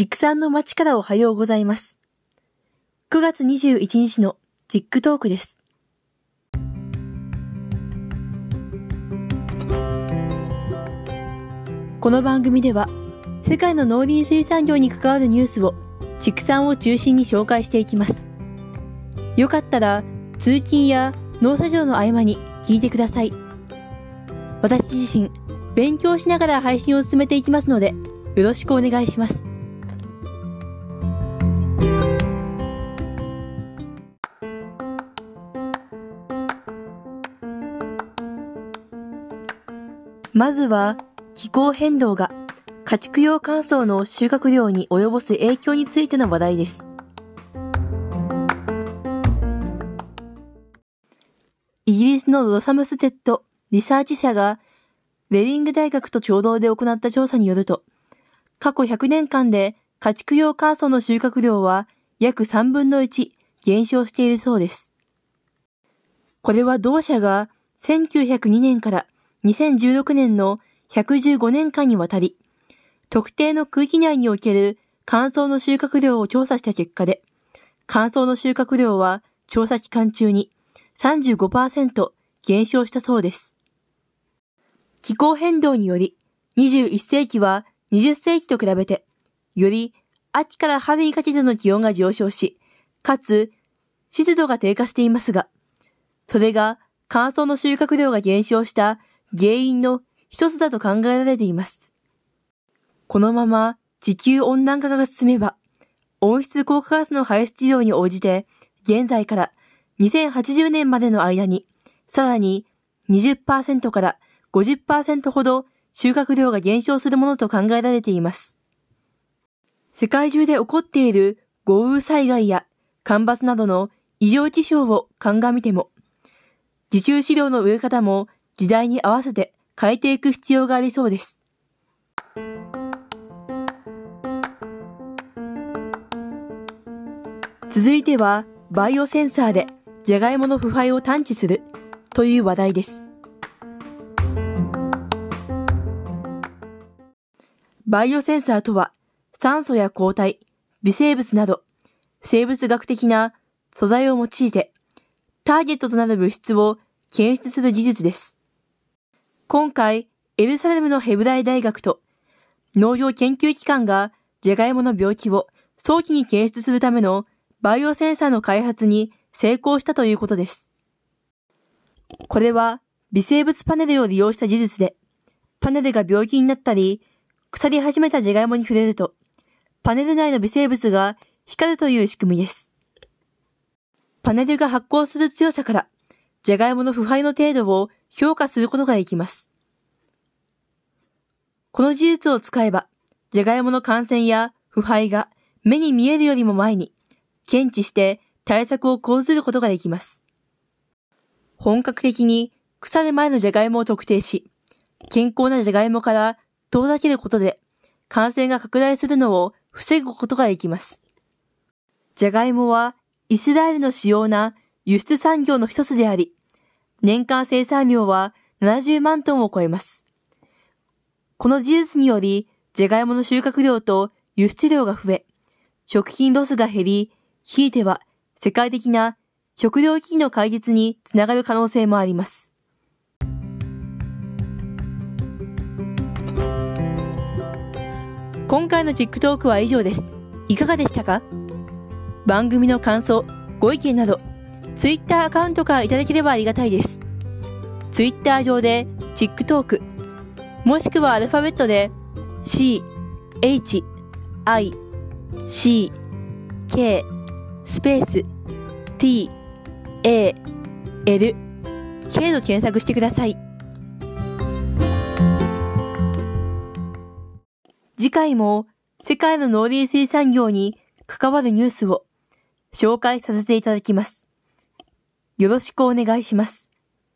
畜産の街からおはようございます。9月21日のジックトークです。この番組では、世界の農林水産業に関わるニュースを畜産を中心に紹介していきます。よかったら、通勤や農作業の合間に聞いてください。私自身、勉強しながら配信を進めていきますので、よろしくお願いします。まずは気候変動が家畜用乾燥の収穫量に及ぼす影響についての話題です。イギリスのロサムステッドリサーチ社がウェリング大学と共同で行った調査によると、過去100年間で家畜用乾草の収穫量は約3分の1減少しているそうです。これは同社が1902年から2016年の115年間にわたり、特定の区域内における乾草の収穫量を調査した結果で、乾燥の収穫量は調査期間中に35%減少したそうです。気候変動により、21世紀は20世紀と比べて、より秋から春にかけての気温が上昇し、かつ湿度が低下していますが、それが乾燥の収穫量が減少した原因の一つだと考えられています。このまま地球温暖化が進めば、温室効果ガスの排出量に応じて、現在から2080年までの間に、さらに20%から50%ほど収穫量が減少するものと考えられています。世界中で起こっている豪雨災害や干ばつなどの異常気象を鑑みても、自給飼料の植え方も時代に合わせて変えていく必要がありそうです。続いては、バイオセンサーでジャガイモの腐敗を探知するという話題です。バイオセンサーとは、酸素や抗体、微生物など、生物学的な素材を用いて、ターゲットとなる物質を検出する技術です。今回、エルサレムのヘブライ大学と農業研究機関がジャガイモの病気を早期に検出するためのバイオセンサーの開発に成功したということです。これは微生物パネルを利用した技術で、パネルが病気になったり、腐り始めたジャガイモに触れると、パネル内の微生物が光るという仕組みです。パネルが発光する強さから、ジャガイモの腐敗の程度を評価することができます。この技術を使えば、じゃがいもの感染や腐敗が目に見えるよりも前に、検知して対策を講ずることができます。本格的に腐る前のじゃがいもを特定し、健康なじゃがいもから遠ざけることで、感染が拡大するのを防ぐことができます。じゃがいもはイスラエルの主要な輸出産業の一つであり、年間生産量は70万トンを超えます。この事実により、ジャガイモの収穫量と輸出量が増え、食品ロスが減り、ひいては世界的な食料危機の解決につながる可能性もあります。今回のチックトークは以上です。いかがでしたか？番組の感想、ご意見など、ツイッターアカウントからいただければありがたいです。ツイッター上で、チックトーク、もしくはアルファベットで、C、H、I、C、K、スペース、T、A、L、K と検索してください。次回も世界の農林水産業に関わるニュースを紹介させていただきます。よろしくお願いします。